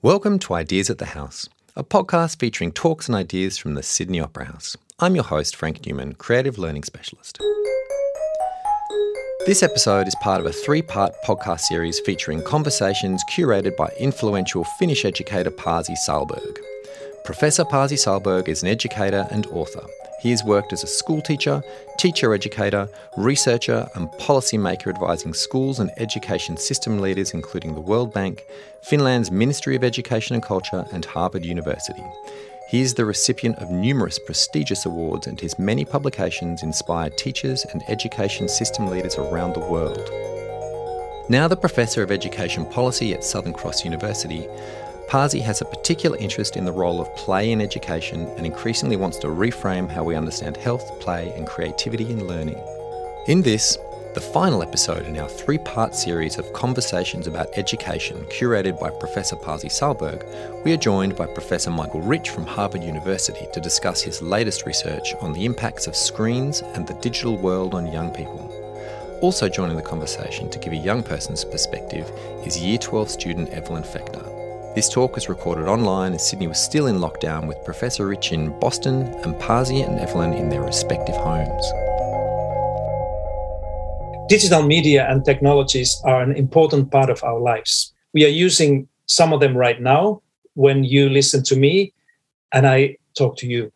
Welcome to Ideas at the House, a podcast featuring talks and ideas from the Sydney Opera House. I'm your host, Frank Newman, Creative Learning Specialist. This episode is part of a three part podcast series featuring conversations curated by influential Finnish educator Pasi Sahlberg. Professor Pasi Sahlberg is an educator and author. He has worked as a school teacher, teacher educator, researcher, and policymaker advising schools and education system leaders, including the World Bank, Finland's Ministry of Education and Culture, and Harvard University. He is the recipient of numerous prestigious awards, and his many publications inspire teachers and education system leaders around the world. Now, the Professor of Education Policy at Southern Cross University, Pasi has a particular interest in the role of play in education and increasingly wants to reframe how we understand health, play, and creativity in learning. In this, the final episode in our three part series of conversations about education curated by Professor Pasi Sahlberg, we are joined by Professor Michael Rich from Harvard University to discuss his latest research on the impacts of screens and the digital world on young people. Also joining the conversation to give a young person's perspective is Year 12 student Evelyn Fechner. This talk was recorded online as Sydney was still in lockdown with Professor Rich in Boston and Pasi and Evelyn in their respective homes. Digital media and technologies are an important part of our lives. We are using some of them right now when you listen to me and I talk to you.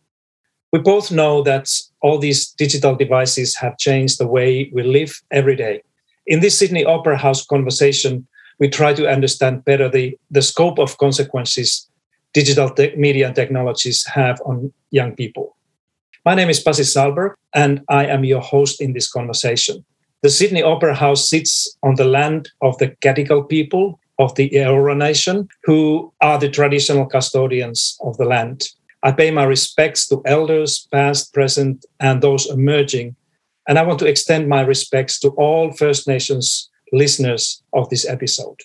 We both know that all these digital devices have changed the way we live every day. In this Sydney Opera House conversation, we try to understand better the, the scope of consequences digital te- media and technologies have on young people. My name is Pasi Sahlberg, and I am your host in this conversation. The Sydney Opera House sits on the land of the Gadigal people of the Eora Nation, who are the traditional custodians of the land. I pay my respects to elders, past, present, and those emerging. And I want to extend my respects to all First Nations listeners of this episode.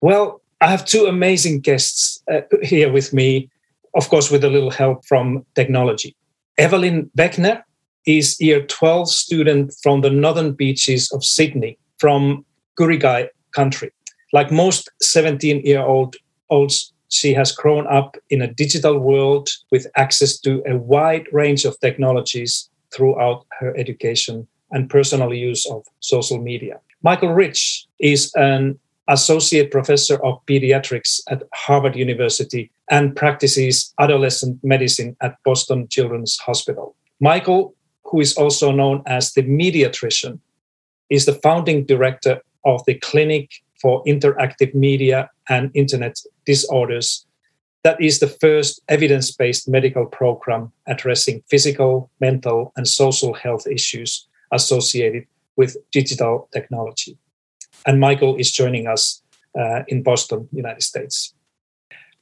Well, I have two amazing guests uh, here with me, of course, with a little help from technology. Evelyn Beckner is year 12 student from the northern beaches of Sydney, from Kurigai country. Like most 17 year old olds, she has grown up in a digital world with access to a wide range of technologies throughout her education and personal use of social media. Michael Rich is an associate professor of pediatrics at Harvard University and practices adolescent medicine at Boston Children's Hospital. Michael, who is also known as the mediatrician, is the founding director of the Clinic for Interactive Media and Internet Disorders. That is the first evidence based medical program addressing physical, mental, and social health issues associated with digital technology. And Michael is joining us uh, in Boston, United States.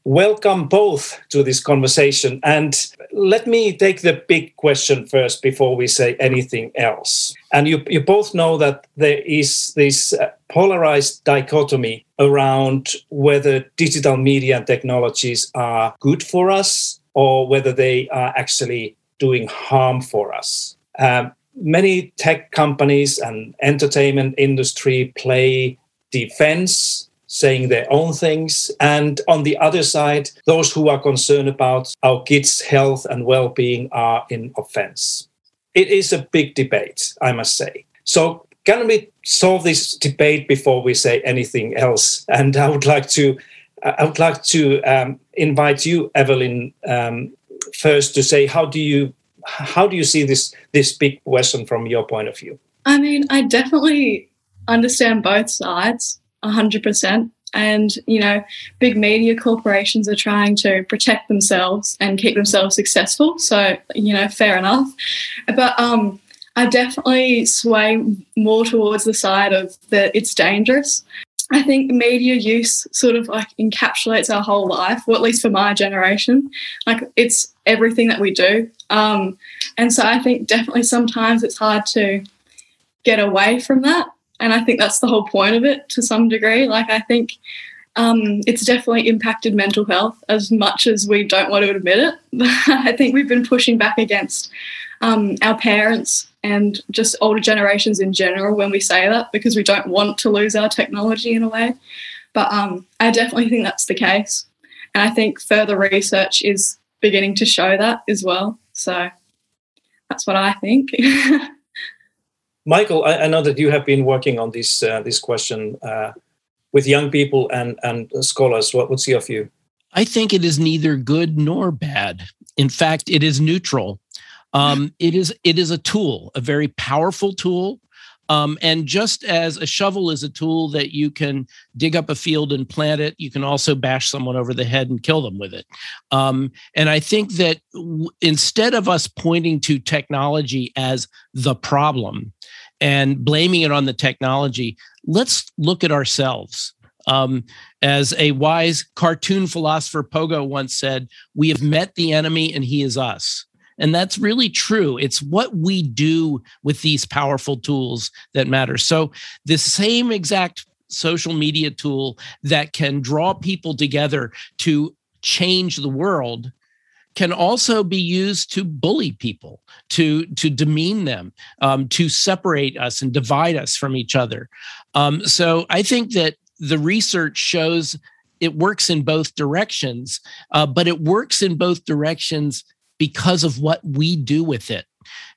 Welcome both to this conversation. And let me take the big question first before we say anything else. And you, you both know that there is this uh, polarized dichotomy around whether digital media and technologies are good for us or whether they are actually doing harm for us. Um, many tech companies and entertainment industry play defense saying their own things. And on the other side those who are concerned about our kids health and well-being are in offense. It is a big debate i must say. So can we solve this debate before we say anything else? And i would like to i would like to um, invite you evelyn um, first to say how do you how do you see this this big question from your point of view? I mean, I definitely understand both sides 100%. And, you know, big media corporations are trying to protect themselves and keep themselves successful. So, you know, fair enough. But um, I definitely sway more towards the side of that it's dangerous. I think media use sort of like encapsulates our whole life, or at least for my generation. Like it's everything that we do. Um, and so I think definitely sometimes it's hard to get away from that. And I think that's the whole point of it to some degree. Like I think um, it's definitely impacted mental health as much as we don't want to admit it. I think we've been pushing back against um, our parents and just older generations in general when we say that because we don't want to lose our technology in a way. But um, I definitely think that's the case. And I think further research is beginning to show that as well. So that's what I think. Michael, I, I, know that you have been working on this uh, this question uh, with young people and and scholars. What, what's your view? I think it is neither good nor bad. In fact, it is neutral. Um, it is it is a tool, a very powerful tool. Um, and just as a shovel is a tool that you can dig up a field and plant it, you can also bash someone over the head and kill them with it. Um, and I think that w- instead of us pointing to technology as the problem and blaming it on the technology, let's look at ourselves. Um, as a wise cartoon philosopher Pogo once said, we have met the enemy and he is us. And that's really true. It's what we do with these powerful tools that matters. So, the same exact social media tool that can draw people together to change the world can also be used to bully people, to to demean them, um, to separate us and divide us from each other. Um, so I think that the research shows it works in both directions, uh, but it works in both directions because of what we do with it.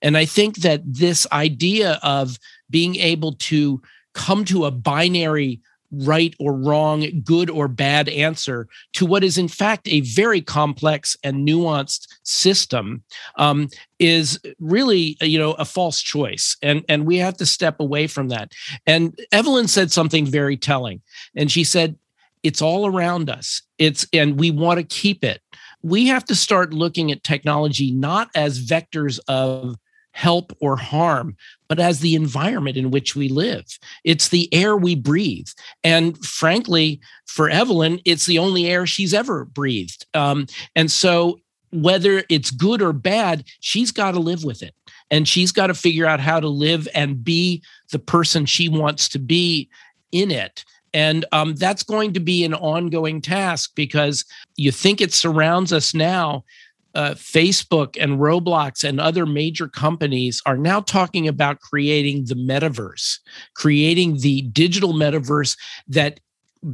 And I think that this idea of being able to come to a binary right or wrong, good or bad answer to what is in fact a very complex and nuanced system um, is really you know a false choice, and and we have to step away from that. And Evelyn said something very telling, and she said, "It's all around us. It's and we want to keep it." We have to start looking at technology not as vectors of help or harm, but as the environment in which we live. It's the air we breathe. And frankly, for Evelyn, it's the only air she's ever breathed. Um, and so, whether it's good or bad, she's got to live with it. And she's got to figure out how to live and be the person she wants to be in it. And um, that's going to be an ongoing task because you think it surrounds us now. Uh, Facebook and Roblox and other major companies are now talking about creating the metaverse, creating the digital metaverse that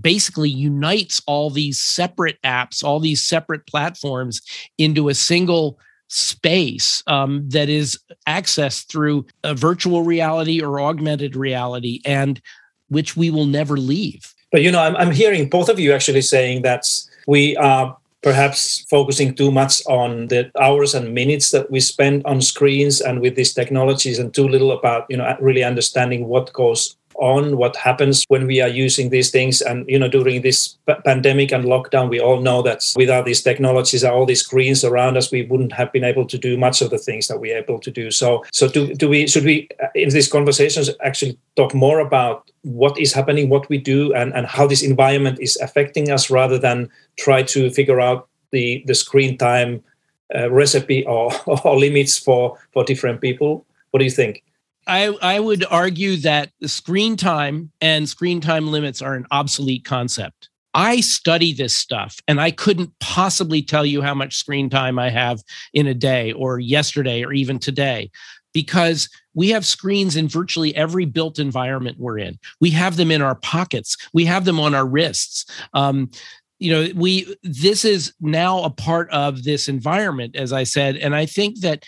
basically unites all these separate apps, all these separate platforms into a single space um, that is accessed through a virtual reality or augmented reality. And which we will never leave. But you know, I'm, I'm hearing both of you actually saying that we are perhaps focusing too much on the hours and minutes that we spend on screens and with these technologies and too little about you know really understanding what goes on what happens when we are using these things. And you know during this p- pandemic and lockdown we all know that without these technologies all these screens around us we wouldn't have been able to do much of the things that we're able to do. So so do, do we should we uh, in these conversations actually talk more about what is happening what we do and and how this environment is affecting us rather than try to figure out the the screen time uh, recipe or, or limits for for different people? What do you think I, I would argue that the screen time and screen time limits are an obsolete concept. I study this stuff and I couldn't possibly tell you how much screen time I have in a day or yesterday or even today because we have screens in virtually every built environment we're in. We have them in our pockets, we have them on our wrists. Um, you know we this is now a part of this environment as i said and i think that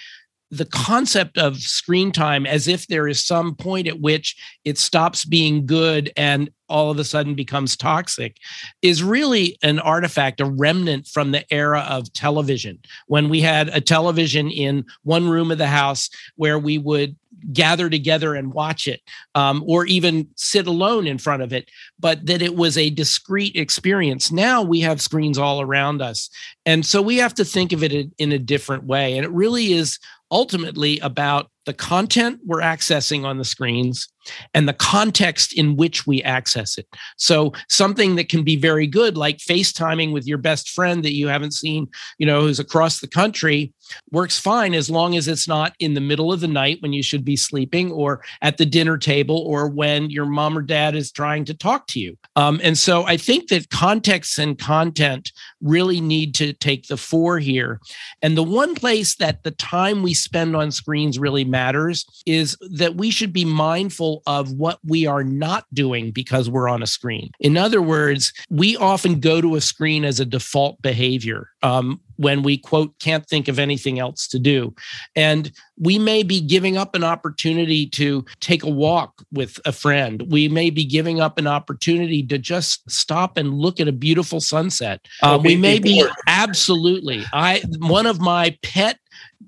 the concept of screen time as if there is some point at which it stops being good and all of a sudden becomes toxic is really an artifact, a remnant from the era of television, when we had a television in one room of the house where we would gather together and watch it, um, or even sit alone in front of it, but that it was a discrete experience. Now we have screens all around us. And so we have to think of it in a different way. And it really is ultimately about the content we're accessing on the screens and the context in which we access it. So something that can be very good, like FaceTiming with your best friend that you haven't seen, you know, who's across the country, works fine as long as it's not in the middle of the night when you should be sleeping or at the dinner table or when your mom or dad is trying to talk to you. Um, and so I think that context and content really need to take the fore here. And the one place that the time we spend on screens really matters is that we should be mindful of what we are not doing because we're on a screen. In other words, we often go to a screen as a default behavior. Um, when we quote can't think of anything else to do and we may be giving up an opportunity to take a walk with a friend we may be giving up an opportunity to just stop and look at a beautiful sunset uh, we may be absolutely i one of my pet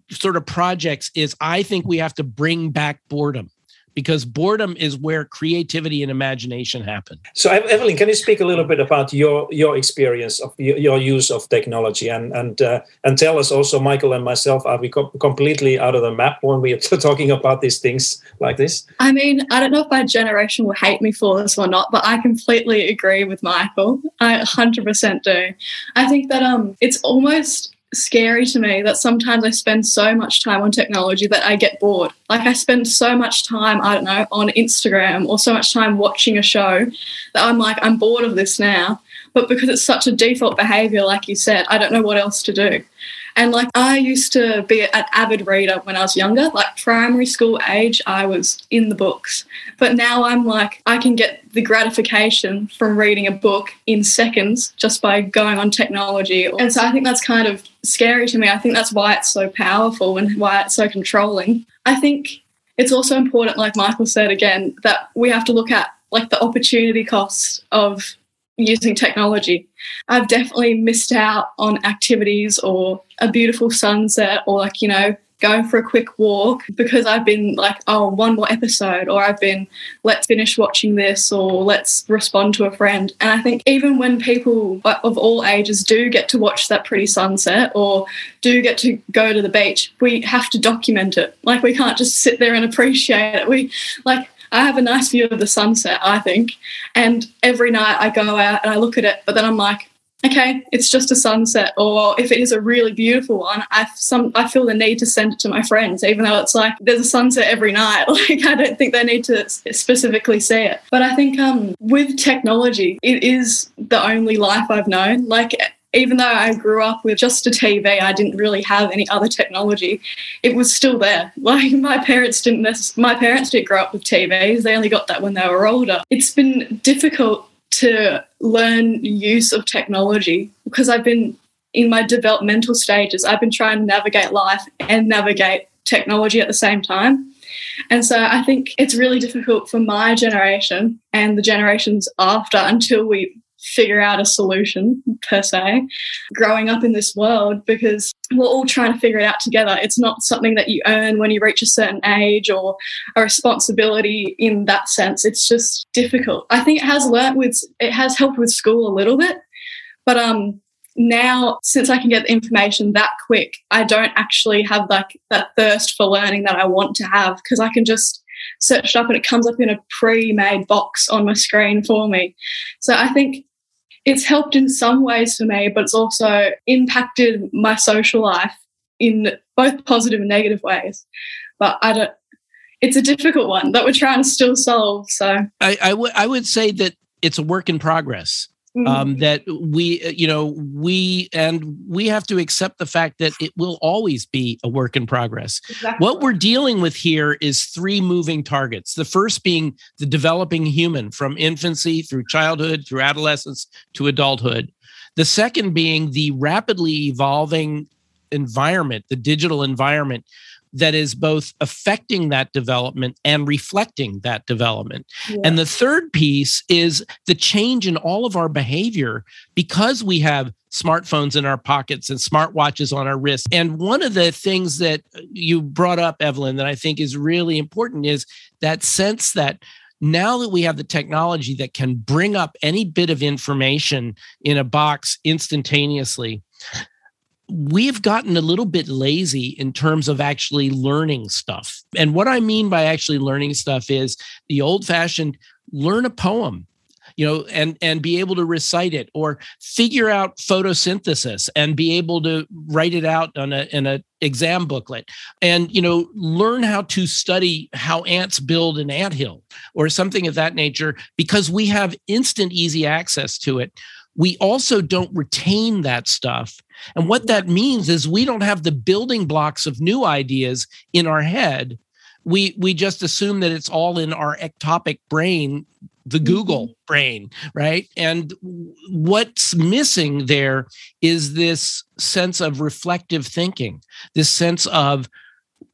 sort of projects is i think we have to bring back boredom because boredom is where creativity and imagination happen. So, Evelyn, can you speak a little bit about your your experience of your use of technology, and and uh, and tell us also, Michael and myself, are we co- completely out of the map when we are talking about these things like this? I mean, I don't know if my generation will hate me for this or not, but I completely agree with Michael. I 100% do. I think that um, it's almost scary to me that sometimes I spend so much time on technology that I get bored. Like I spend so much time, I don't know, on Instagram or so much time watching a show that I'm like, I'm bored of this now. But because it's such a default behavior, like you said, I don't know what else to do. And like I used to be an avid reader when I was younger, like primary school age, I was in the books. But now I'm like, I can get the gratification from reading a book in seconds just by going on technology. And so I think that's kind of scary to me. I think that's why it's so powerful and why it's so controlling. I think it's also important, like Michael said again, that we have to look at like the opportunity cost of using technology. I've definitely missed out on activities or a beautiful sunset or like, you know, going for a quick walk because I've been like, oh, one more episode, or I've been, let's finish watching this, or let's respond to a friend. And I think even when people of all ages do get to watch that pretty sunset or do get to go to the beach, we have to document it. Like, we can't just sit there and appreciate it. We, like, I have a nice view of the sunset, I think. And every night I go out and I look at it, but then I'm like, okay, it's just a sunset. Or if it is a really beautiful one, I some I feel the need to send it to my friends, even though it's like there's a sunset every night. Like I don't think they need to specifically see it. But I think um, with technology, it is the only life I've known. Like even though I grew up with just a TV, I didn't really have any other technology. It was still there. Like my parents didn't. My parents didn't grow up with TVs. They only got that when they were older. It's been difficult to learn use of technology because I've been in my developmental stages. I've been trying to navigate life and navigate technology at the same time. And so I think it's really difficult for my generation and the generations after until we figure out a solution per se growing up in this world because we're all trying to figure it out together. It's not something that you earn when you reach a certain age or a responsibility in that sense. It's just difficult. I think it has learnt with it has helped with school a little bit but um now since i can get the information that quick i don't actually have like that thirst for learning that i want to have because i can just search it up and it comes up in a pre-made box on my screen for me. So i think it's helped in some ways for me, but it's also impacted my social life in both positive and negative ways. But I don't. It's a difficult one that we're trying to still solve. So I, I would I would say that it's a work in progress. Mm-hmm. Um, that we, uh, you know, we and we have to accept the fact that it will always be a work in progress. Exactly. What we're dealing with here is three moving targets. The first being the developing human from infancy through childhood, through adolescence to adulthood. The second being the rapidly evolving environment, the digital environment that is both affecting that development and reflecting that development. Yeah. And the third piece is the change in all of our behavior because we have smartphones in our pockets and smartwatches on our wrists. And one of the things that you brought up, Evelyn, that I think is really important is that sense that now that we have the technology that can bring up any bit of information in a box instantaneously, we've gotten a little bit lazy in terms of actually learning stuff. And what I mean by actually learning stuff is the old fashioned learn a poem you know and and be able to recite it or figure out photosynthesis and be able to write it out on a in a exam booklet and you know learn how to study how ants build an ant hill or something of that nature because we have instant easy access to it we also don't retain that stuff. And what that means is we don't have the building blocks of new ideas in our head we we just assume that it's all in our ectopic brain the google mm-hmm. brain right and what's missing there is this sense of reflective thinking this sense of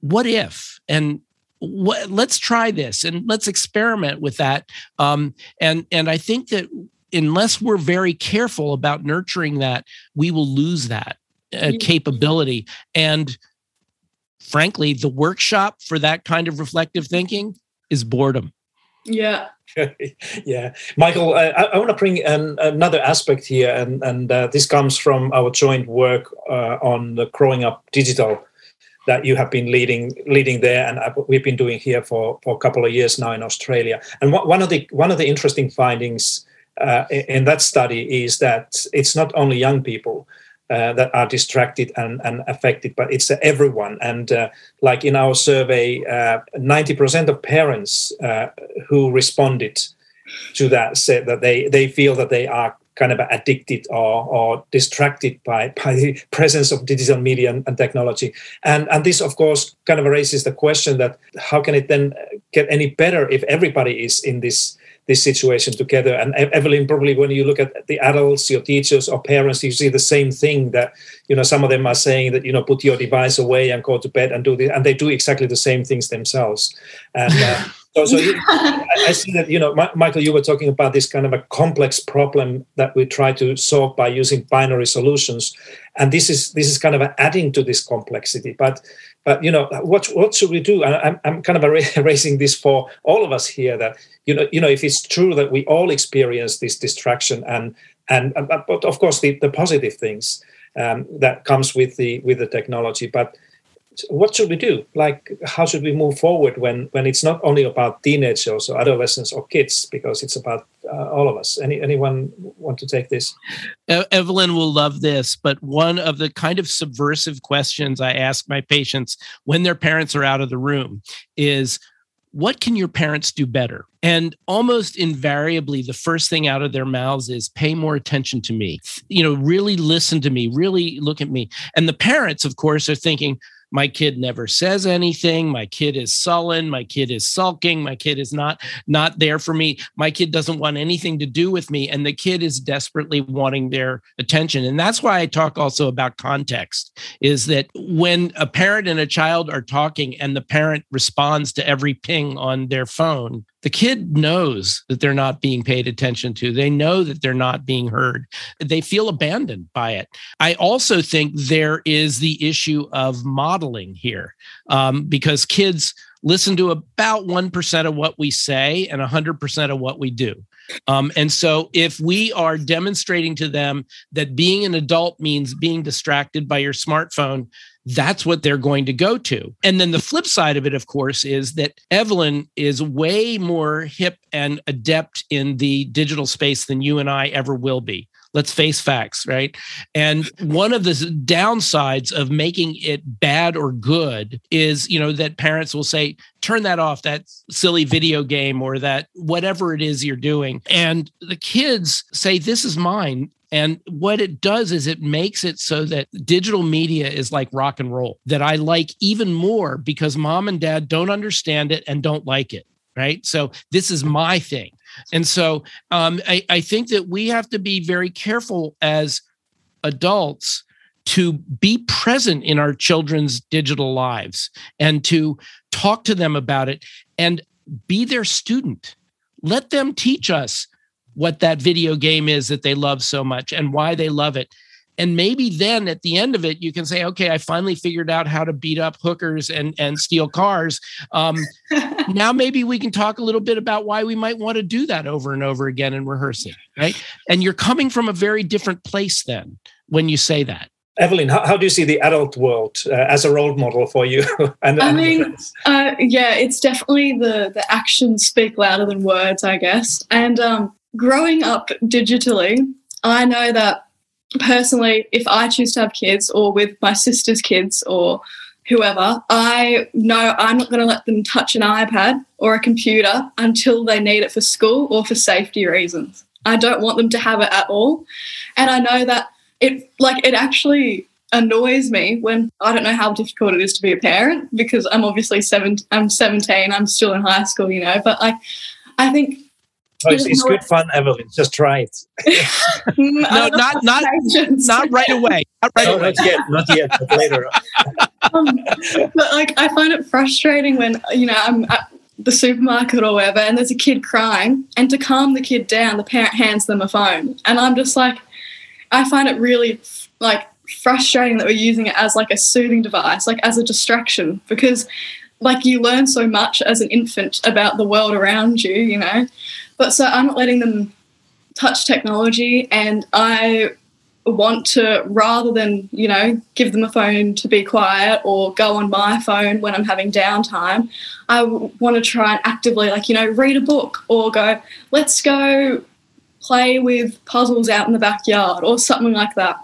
what if and what let's try this and let's experiment with that um, and and i think that unless we're very careful about nurturing that we will lose that uh, capability. And frankly the workshop for that kind of reflective thinking is boredom. Yeah. Yeah. Michael uh, I, I want to bring an, another aspect here and and uh, this comes from our joint work uh, on the growing up digital that you have been leading leading there, and we've been doing here for, for a couple of years now in Australia. And one of the one of the interesting findings uh, in that study is that it's not only young people uh, that are distracted and, and affected, but it's everyone. And uh, like in our survey, uh, ninety percent of parents uh, who responded to that said that they they feel that they are kind of addicted or, or distracted by, by the presence of digital media and, and, technology. And, and this, of course, kind of raises the question that how can it then get any better if everybody is in this this situation together. And Evelyn, probably when you look at the adults, your teachers or parents, you see the same thing that, you know, some of them are saying that, you know, put your device away and go to bed and do this. And they do exactly the same things themselves. And uh, so, so you, I see that, you know, Michael, you were talking about this kind of a complex problem that we try to solve by using binary solutions. And this is this is kind of adding to this complexity. But but you know what what should we do I'm, I'm kind of raising this for all of us here that you know you know if it's true that we all experience this distraction and and but of course the, the positive things um, that comes with the with the technology but what should we do? Like, how should we move forward when when it's not only about teenagers or adolescents or kids, because it's about uh, all of us. Any anyone want to take this? Evelyn will love this, but one of the kind of subversive questions I ask my patients when their parents are out of the room is what can your parents do better? And almost invariably, the first thing out of their mouths is pay more attention to me. You know, really listen to me, really look at me. And the parents, of course, are thinking, my kid never says anything. My kid is sullen. My kid is sulking. My kid is not not there for me. My kid doesn't want anything to do with me and the kid is desperately wanting their attention. And that's why i talk also about context is that when a parent and a child are talking and the parent responds to every ping on their phone the kid knows that they're not being paid attention to. They know that they're not being heard. They feel abandoned by it. I also think there is the issue of modeling here um, because kids listen to about 1% of what we say and 100% of what we do. Um, and so, if we are demonstrating to them that being an adult means being distracted by your smartphone, that's what they're going to go to. And then the flip side of it, of course, is that Evelyn is way more hip and adept in the digital space than you and I ever will be. Let's face facts, right? And one of the downsides of making it bad or good is, you know, that parents will say, turn that off, that silly video game or that whatever it is you're doing. And the kids say, this is mine. And what it does is it makes it so that digital media is like rock and roll that I like even more because mom and dad don't understand it and don't like it. Right. So this is my thing. And so um, I, I think that we have to be very careful as adults to be present in our children's digital lives and to talk to them about it and be their student. Let them teach us what that video game is that they love so much and why they love it. And maybe then at the end of it, you can say, okay, I finally figured out how to beat up hookers and, and steal cars. Um, now maybe we can talk a little bit about why we might want to do that over and over again in rehearsing, right? And you're coming from a very different place then when you say that. Evelyn, how, how do you see the adult world uh, as a role model for you? and, I mean, uh, yeah, it's definitely the the actions speak louder than words, I guess. And um, growing up digitally, I know that personally, if I choose to have kids or with my sister's kids or whoever, I know I'm not going to let them touch an iPad or a computer until they need it for school or for safety reasons. I don't want them to have it at all. And I know that it like it actually annoys me when I don't know how difficult it is to be a parent because I'm obviously seven. I'm 17. I'm still in high school, you know. But like, I think Oh, it's, it's good fun, Evelyn. Just try it. no, not not not right away. Not right no, away. Not yet. Not yet. But later. um, but like, I find it frustrating when you know I'm at the supermarket or wherever, and there's a kid crying, and to calm the kid down, the parent hands them a phone, and I'm just like, I find it really like frustrating that we're using it as like a soothing device, like as a distraction, because like you learn so much as an infant about the world around you, you know. But so I'm not letting them touch technology, and I want to rather than you know give them a phone to be quiet or go on my phone when i'm having downtime i want to try and actively like you know read a book or go let's go play with puzzles out in the backyard or something like that.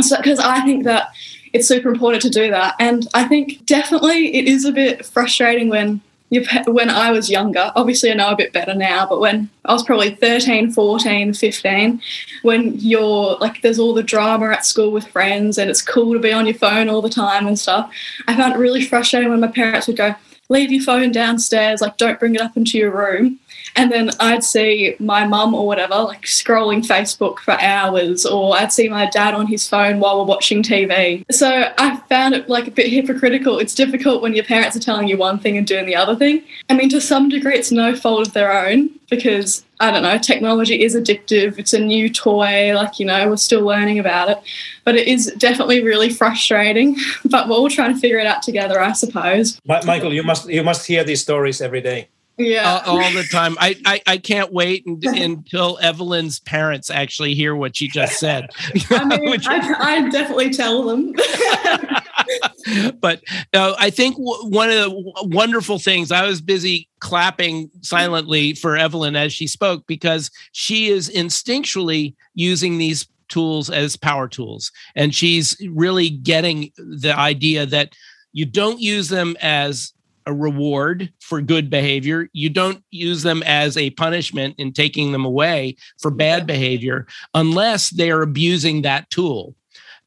So because i think that it's super important to do that. And i think definitely it is a bit frustrating when when I was younger, obviously I know a bit better now, but when I was probably 13, 14, 15, when you're like there's all the drama at school with friends and it's cool to be on your phone all the time and stuff, I found it really frustrating when my parents would go, leave your phone downstairs, like don't bring it up into your room. And then I'd see my mum or whatever, like scrolling Facebook for hours, or I'd see my dad on his phone while we're watching TV. So I found it like a bit hypocritical. It's difficult when your parents are telling you one thing and doing the other thing. I mean, to some degree, it's no fault of their own because I don't know, technology is addictive. It's a new toy, like, you know, we're still learning about it. But it is definitely really frustrating. But we're all trying to figure it out together, I suppose. Michael, you must you must hear these stories every day. Yeah. Uh, all the time. I, I, I can't wait until Evelyn's parents actually hear what she just said. I mean, Which, I, I definitely tell them. but uh, I think w- one of the wonderful things, I was busy clapping silently for Evelyn as she spoke because she is instinctually using these tools as power tools. And she's really getting the idea that you don't use them as a reward for good behavior. You don't use them as a punishment in taking them away for bad behavior unless they are abusing that tool.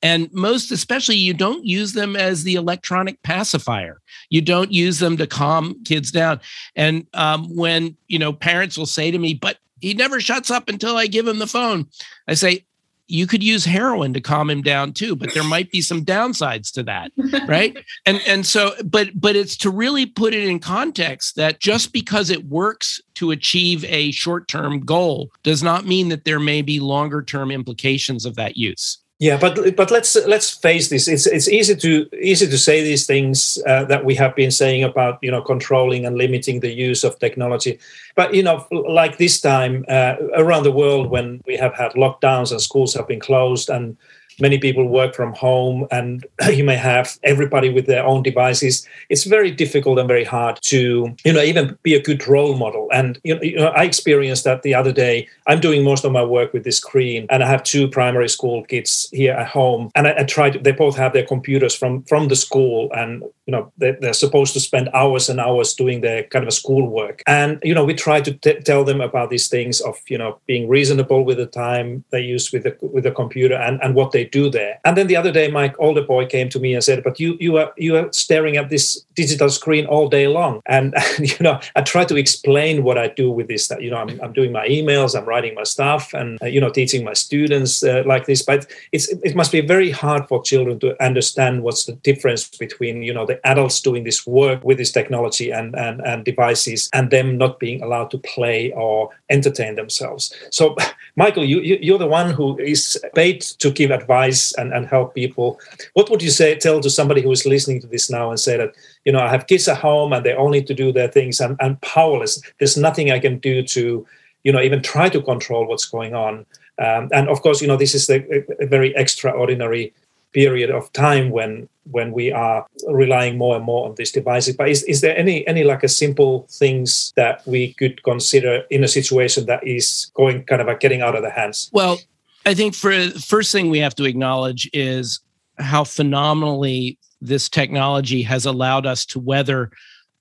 And most especially, you don't use them as the electronic pacifier. You don't use them to calm kids down. And um, when, you know, parents will say to me, but he never shuts up until I give him the phone. I say, you could use heroin to calm him down too but there might be some downsides to that right? And and so but but it's to really put it in context that just because it works to achieve a short-term goal does not mean that there may be longer term implications of that use yeah, but but let's let's face this. It's it's easy to easy to say these things uh, that we have been saying about you know controlling and limiting the use of technology. But you know, like this time uh, around the world when we have had lockdowns and schools have been closed and many people work from home and you may have everybody with their own devices. It's very difficult and very hard to you know even be a good role model. And you know, i experienced that the other day. I'm doing most of my work with this screen and i have two primary school kids here at home. And i, I try to they both have their computers from from the school and you know they, are supposed to spend hours and hours doing their kind of schoolwork and you know we try to t- tell them about these things of you know being reasonable with the time they use with the with the computer and and what they do there. And then the other day, my older boy came to me and said, "But you you are you are staring at this digital screen all day long." And, and you know, I try to explain what I do with this. That you know, I'm, I'm doing my emails, I'm writing my stuff, and uh, you know, teaching my students uh, like this. But it's it must be very hard for children to understand what's the difference between you know the adults doing this work with this technology and and, and devices, and them not being allowed to play or entertain themselves. So, Michael, you, you you're the one who is paid to give advice and, and help people. What would you say tell to somebody who is listening to this now and say that, you know, I have kids at home and they all need to do their things. I'm, I'm powerless. There's nothing I can do to, you know, even try to control what's going on. Um, and of course, you know, this is a very extraordinary period of time when when we are relying more and more on these devices but is, is there any any like a simple things that we could consider in a situation that is going kind of like getting out of the hands well I think for first thing we have to acknowledge is how phenomenally this technology has allowed us to weather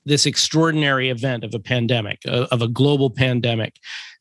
this extraordinary event of a pandemic, of a global pandemic.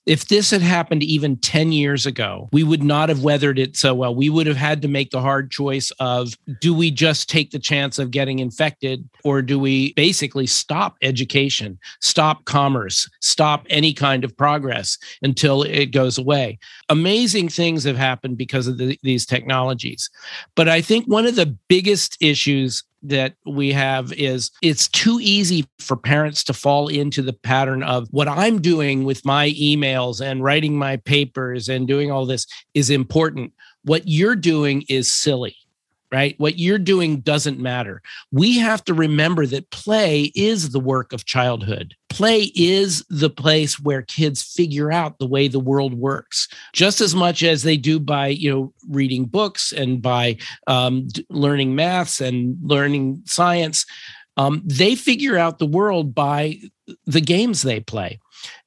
If this had happened even 10 years ago, we would not have weathered it so well. We would have had to make the hard choice of do we just take the chance of getting infected or do we basically stop education, stop commerce, stop any kind of progress until it goes away? Amazing things have happened because of the, these technologies. But I think one of the biggest issues that we have is it's too easy for parents to fall into the pattern of what I'm doing with my emails and writing my papers and doing all this is important. What you're doing is silly right? What you're doing doesn't matter. We have to remember that play is the work of childhood. Play is the place where kids figure out the way the world works, just as much as they do by, you know, reading books and by um, learning maths and learning science. Um, they figure out the world by the games they play.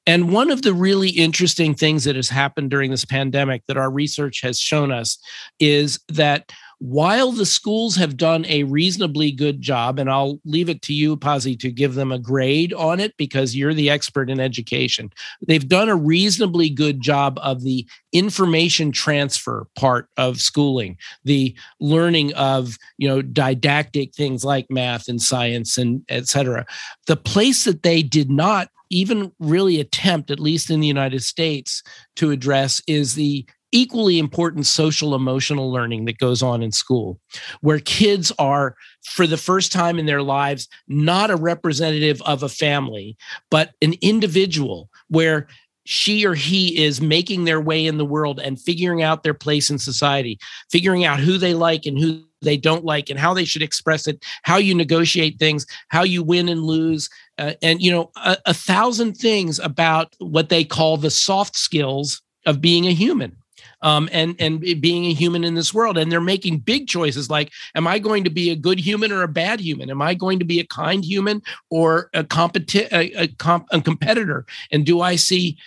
And one of the really interesting things that has happened during this pandemic that our research has shown us is that while the schools have done a reasonably good job, and I'll leave it to you, Pasi, to give them a grade on it because you're the expert in education. They've done a reasonably good job of the information transfer part of schooling, the learning of, you know, didactic things like math and science and et cetera. The place that they did not even really attempt, at least in the United States, to address is the equally important social emotional learning that goes on in school, where kids are, for the first time in their lives, not a representative of a family, but an individual where she or he is making their way in the world and figuring out their place in society, figuring out who they like and who they don't like and how they should express it, how you negotiate things, how you win and lose, uh, and you know a, a thousand things about what they call the soft skills of being a human um, and and being a human in this world. And they're making big choices like, am I going to be a good human or a bad human? Am I going to be a kind human or a competi- a, a, comp- a competitor? And do I see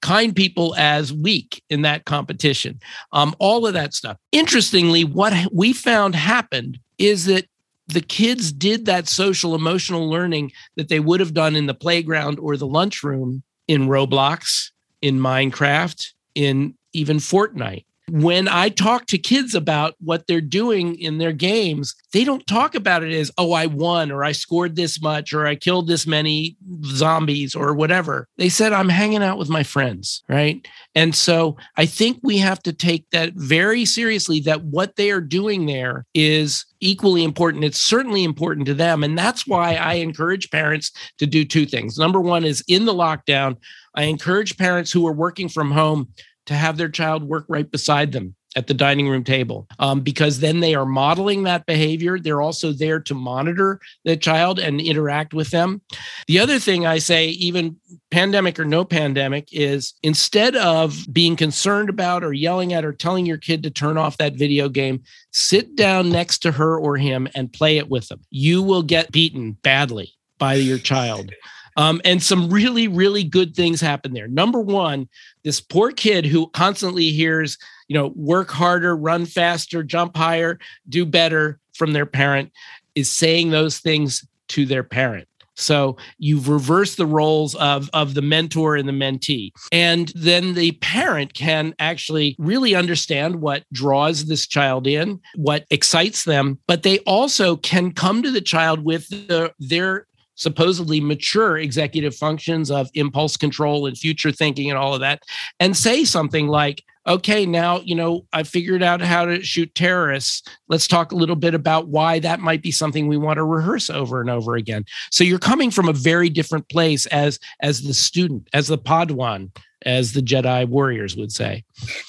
kind people as weak in that competition? Um, all of that stuff. Interestingly, what we found happened is that the kids did that social emotional learning that they would have done in the playground or the lunchroom in Roblox, in Minecraft, in even Fortnite. When I talk to kids about what they're doing in their games, they don't talk about it as, oh, I won, or I scored this much, or I killed this many zombies, or whatever. They said, I'm hanging out with my friends, right? And so I think we have to take that very seriously that what they are doing there is equally important. It's certainly important to them. And that's why I encourage parents to do two things. Number one is in the lockdown, I encourage parents who are working from home to have their child work right beside them at the dining room table um, because then they are modeling that behavior. They're also there to monitor the child and interact with them. The other thing I say, even pandemic or no pandemic, is instead of being concerned about or yelling at or telling your kid to turn off that video game, sit down next to her or him and play it with them. You will get beaten badly by your child. Um, and some really, really good things happen there. Number one, this poor kid who constantly hears, you know, work harder, run faster, jump higher, do better from their parent is saying those things to their parent. So you've reversed the roles of, of the mentor and the mentee. And then the parent can actually really understand what draws this child in, what excites them, but they also can come to the child with the, their supposedly mature executive functions of impulse control and future thinking and all of that and say something like okay now you know i figured out how to shoot terrorists. Let's talk a little bit about why that might be something we want to rehearse over and over again. So you're coming from a very different place as as the student as the padawan as the jedi warriors would say.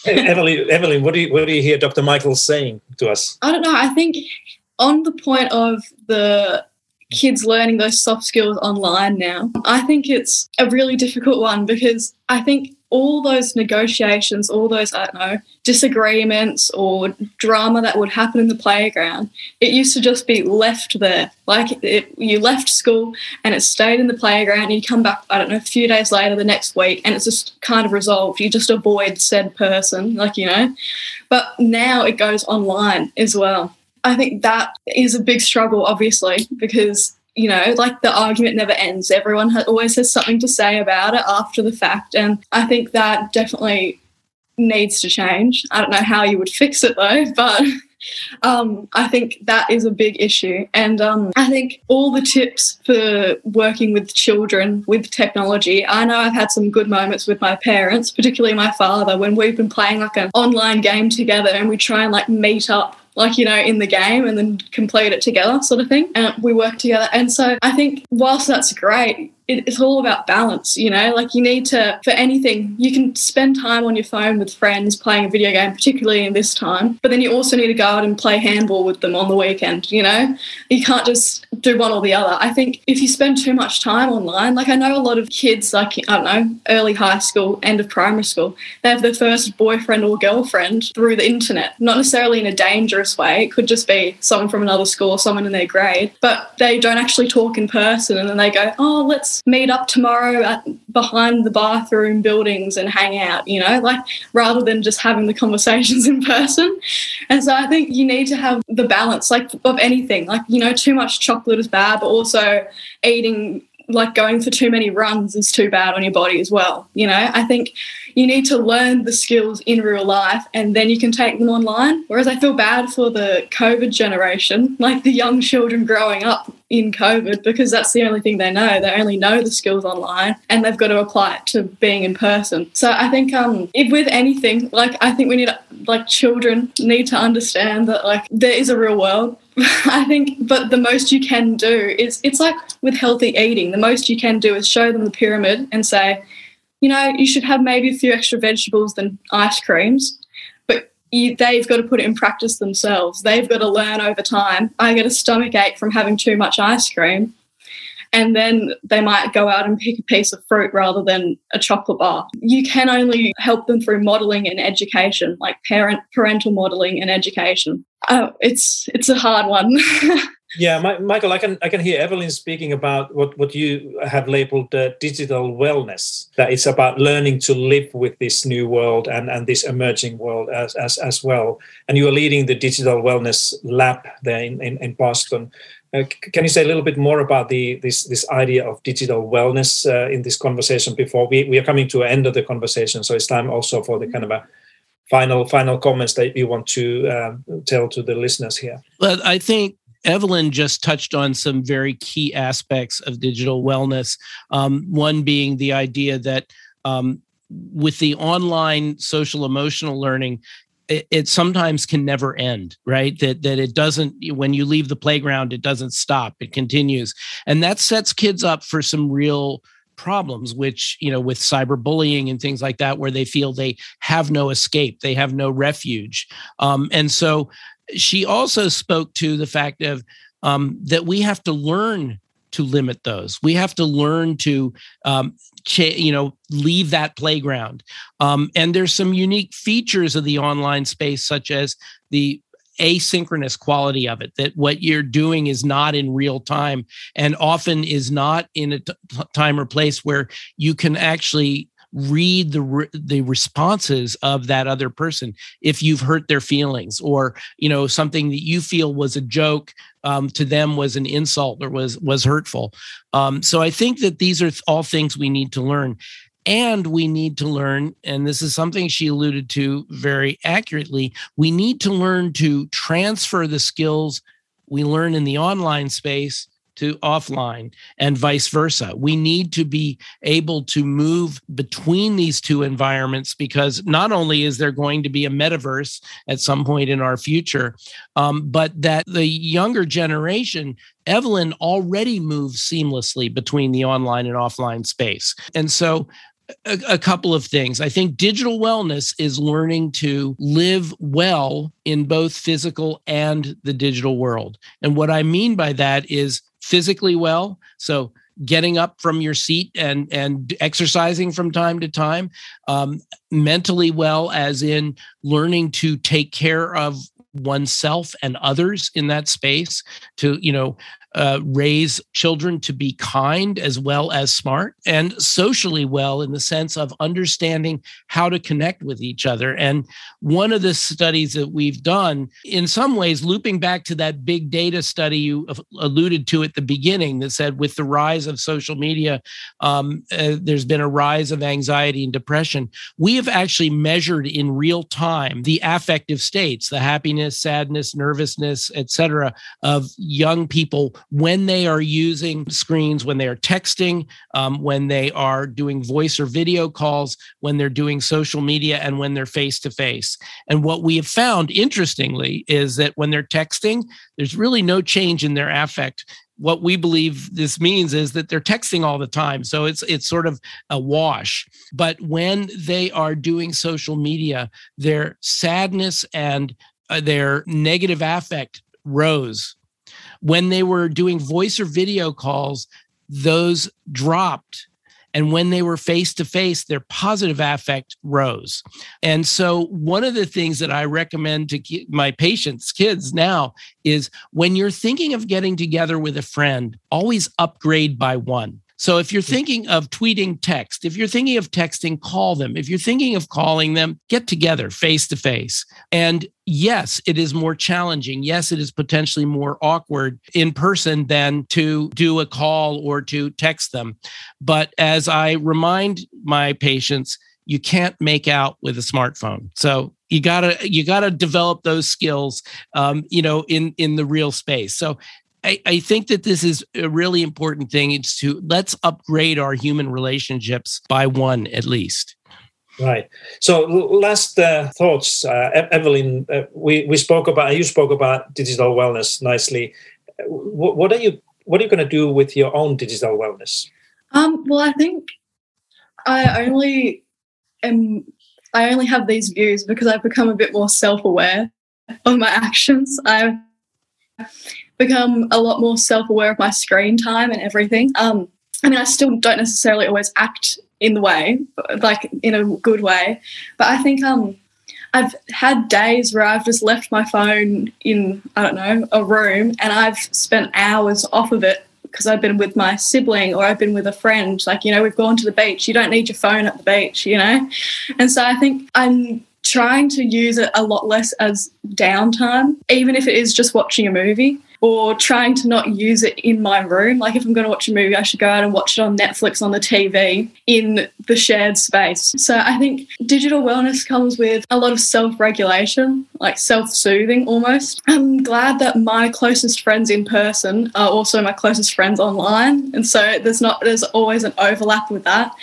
Evelyn evelyn what do you what do you hear dr michael saying to us? I don't know. I think on the point of the kids learning those soft skills online now. I think it's a really difficult one because I think all those negotiations, all those, I don't know, disagreements or drama that would happen in the playground, it used to just be left there. Like it, you left school and it stayed in the playground and you come back, I don't know, a few days later, the next week, and it's just kind of resolved. You just avoid said person, like, you know. But now it goes online as well. I think that is a big struggle, obviously, because you know, like the argument never ends. Everyone ha- always has something to say about it after the fact. And I think that definitely needs to change. I don't know how you would fix it though, but um, I think that is a big issue. And um, I think all the tips for working with children with technology, I know I've had some good moments with my parents, particularly my father, when we've been playing like an online game together and we try and like meet up like you know in the game and then complete it together sort of thing. And we work together. And so i think whilst that's great it's all about balance, you know, like you need to, for anything, you can spend time on your phone with friends playing a video game, particularly in this time, but then you also need to go out and play handball with them on the weekend, you know? You can't just do one or the other. I think if you spend too much time online, like I know a lot of kids, like, I don't know, early high school, end of primary school, they have their first boyfriend or girlfriend through the internet, not necessarily in a dangerous way. It could just be someone from another school, someone in their grade, but they don't actually talk in person and then they go, oh, let's meet up tomorrow at, behind the bathroom buildings and hang out, you know, like rather than just having the conversations in person. And so I think you need to have the balance, like of anything, like, you know, too much chocolate is bad, but also eating like going for too many runs is too bad on your body as well. You know, I think you need to learn the skills in real life and then you can take them online. Whereas I feel bad for the COVID generation, like the young children growing up in COVID, because that's the only thing they know. They only know the skills online and they've got to apply it to being in person. So I think um, if with anything, like I think we need, like children need to understand that like there is a real world I think, but the most you can do is it's like with healthy eating. The most you can do is show them the pyramid and say, you know, you should have maybe a few extra vegetables than ice creams, you, they've got to put it in practice themselves. They've got to learn over time. I get a stomach ache from having too much ice cream. And then they might go out and pick a piece of fruit rather than a chocolate bar. You can only help them through modeling and education, like parent parental modeling and education. Uh, it's it's a hard one. Yeah, My, Michael, I can I can hear Evelyn speaking about what what you have labeled uh, digital wellness. That it's about learning to live with this new world and and this emerging world as as as well. And you are leading the digital wellness lab there in in, in Boston. Uh, can you say a little bit more about the this this idea of digital wellness uh, in this conversation before we, we are coming to an end of the conversation so it's time also for the kind of a final final comments that you want to uh, tell to the listeners here well i think Evelyn just touched on some very key aspects of digital wellness. Um, one being the idea that um, with the online social emotional learning, it, it, sometimes can never end, right? That that it doesn't. When you leave the playground, it doesn't stop; it continues, and that sets kids up for some real problems which you know with cyberbullying and things like that where they feel they have no escape they have no refuge um, and so she also spoke to the fact of um, that we have to learn to limit those. We have to learn to, um, you know, leave that playground. Um, and there's some unique features of the online space, such as the asynchronous quality of it that what you're doing is not in real time and often is not in a t- time or place where you can actually read the re- the responses of that other person if you've hurt their feelings or you know something that you feel was a joke um, to them was an insult or was was hurtful. Um, so i think that these are all things we need to learn. And we need to learn and this is something she alluded to very accurately we need to learn to transfer the skills we learn in the online space to offline and vice versa. We need to be able to move between these two environments because not only is there going to be a metaverse at some point in our future, um, but that the younger generation, Evelyn already moves seamlessly between the online and offline space. And so a, a, couple of things. I think digital wellness is learning to live well in both physical and the digital world. And what I mean by that is physically well. So getting up from your seat and and exercising from time to time um, mentally well as in learning to take care of oneself and others in that space to you know uh, raise children to be kind as well as smart and socially well in the sense of understanding how to connect with each other. And one of the studies that we've done, in some ways, looping back to that big data study you alluded to at the beginning that said with the rise of social media, um, uh, there's been a rise of anxiety and depression. We have actually measured in real time the affective states, the happiness, sadness, nervousness, etc., of young people when they are using screens, when they are texting, um, when they are doing voice or video calls, when they're doing social media, and when they're face to face. And what we have found, interestingly, is that when they're texting, there's really no change in their affect. What we believe this means is that they're texting all the time so it's it's sort of a wash. But when they are doing social media their sadness and uh, their negative affect rose when they were doing voice or video calls, those dropped. And when they were face to face, their positive affect rose. And so, one of the things that I recommend to my patients, kids now, is when you're thinking of getting together with a friend, always upgrade by one. So if you're thinking of tweeting text, if you're thinking of texting, call them. If you're thinking of calling them, get together face to face. And yes, it is more challenging. Yes, it is potentially more awkward in person than to do a call or to text them. But as I remind my patients, you can't make out with a smartphone. So you gotta you gotta develop those skills, um, you know, in in the real space. So I, I think that this is a really important thing. It's to let's upgrade our human relationships by one at least. Right. So, last uh, thoughts, uh, Evelyn. Uh, we we spoke about you spoke about digital wellness nicely. What, what are you What are you going to do with your own digital wellness? Um, well, I think I only am. I only have these views because I've become a bit more self aware of my actions. I become a lot more self aware of my screen time and everything. Um, I mean, I still don't necessarily always act in the way, like in a good way, but I think um, I've had days where I've just left my phone in, I don't know, a room and I've spent hours off of it because I've been with my sibling or I've been with a friend. Like, you know, we've gone to the beach. You don't need your phone at the beach, you know? And so I think I'm trying to use it a lot less as downtime, even if it is just watching a movie or trying to not use it in my room. Like if I'm going to watch a movie, I should go out and watch it on Netflix on the TV in the shared space. So I think digital wellness comes with a lot of self regulation, like self soothing almost. I'm glad that my closest friends in person are also my closest friends online. And so there's not, there's always an overlap with that.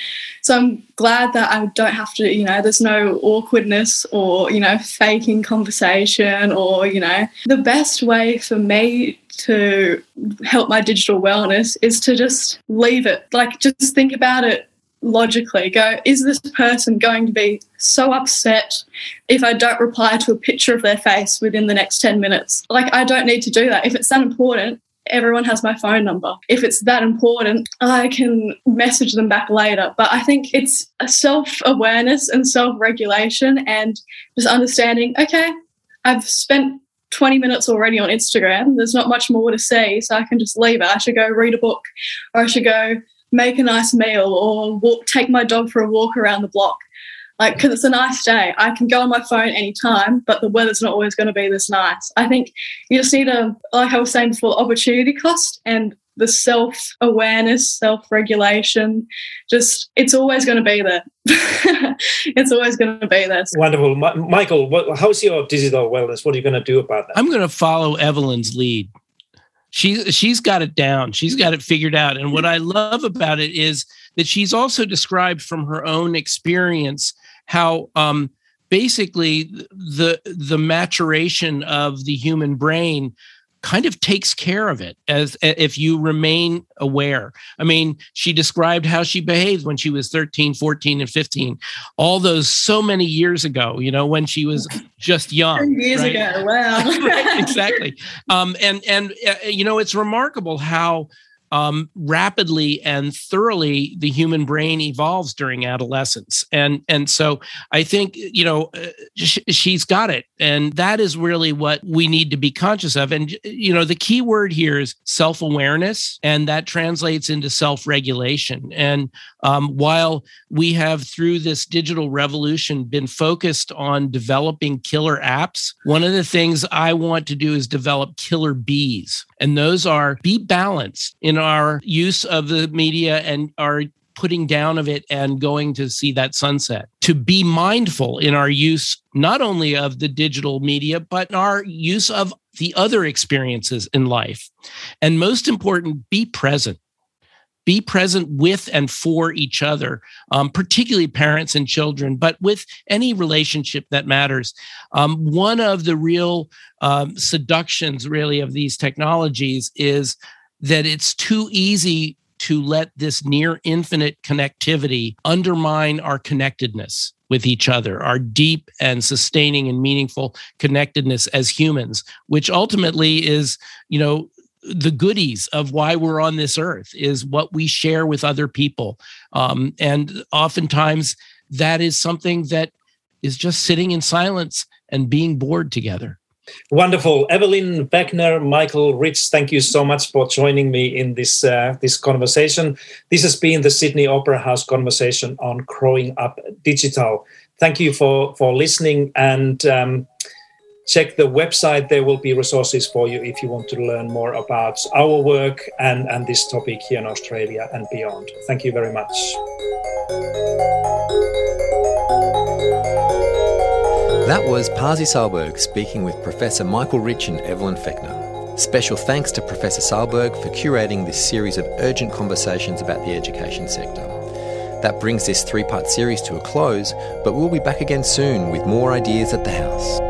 So I'm glad that I don't have to, you know, there's no awkwardness or, you know, faking conversation or, you know, the best way for me to help my digital wellness is to just leave it. Like, just think about it logically. Go is this person going to be so upset if i don't reply to a picture of their face within the next 10 minutes? Like i don't need to do that. If it's that important everyone has my phone number. If it's that important, I can message them back later. But I think it's a self awareness and self regulation and just understanding okay, I've spent 20 minutes already on Instagram. There's not much more to see. So I can just leave it. I should go read a book or I should go make a nice meal or walk, take my dog for a walk around the block like because it's a nice day. I can go on my phone anytime but the weather's not always going to be this nice. I think you just need a like i was saying before opportunity cost and the self awareness self regulation just it's always going to be there. It's always going to be there. Wonderful. Michael what, how's your digital wellness? What are you going to do about that? I'm going to follow evelyn's lead. She's she's got it down. She's got it figured out. And what i love about it is that she's also described from her own experience how um, basically the the maturation of the human brain kind of takes care of it as if you remain aware. I mean, she described how she behaved when she was 13, 14, and 15. All those so many years ago, you know, when she was just young. years right? ago. Wow. right, exactly. Um, and and uh, you know, it's remarkable how um, rapidly and thoroughly the human brain evolves during adolescence. And and so I think you know uh, sh- she's got it, and that is really what we need to be conscious of. And you know the key word here is self awareness, and that translates into self regulation. And um, while we have through this digital revolution been focused on developing killer apps, one of the things I want to do is develop killer bees, and those are be balanced in our use of the media and our putting down of it and going to see that sunset. To be mindful in our use, not only of the digital media, but our use of the other experiences in life. And most important, be present. Be present with and for each other, um, particularly parents and children, but with any relationship that matters. Um, one of the real um, seductions, really, of these technologies is that it's too easy to let this near infinite connectivity undermine our connectedness with each other, our deep and sustaining and meaningful connectedness as humans, which ultimately is, you know, the goodies of why we're on this earth is what we share with other people. Um, and oftentimes that is something that is just sitting in silence and being bored together. Wonderful, Evelyn Wegner, Michael Rich. Thank you so much for joining me in this uh, this conversation. This has been the Sydney Opera House conversation on growing up digital. Thank you for for listening and. Um, check the website there will be resources for you if you want to learn more about our work and and this topic here in australia and beyond thank you very much That was Pasi Sahlberg speaking with Professor Michael Rich and Evelyn Fechner. Special thanks to Professor Sahlberg for curating this series of urgent conversations about the education sector. That brings this three part series to a close, but we'll be back again soon with more ideas at the House.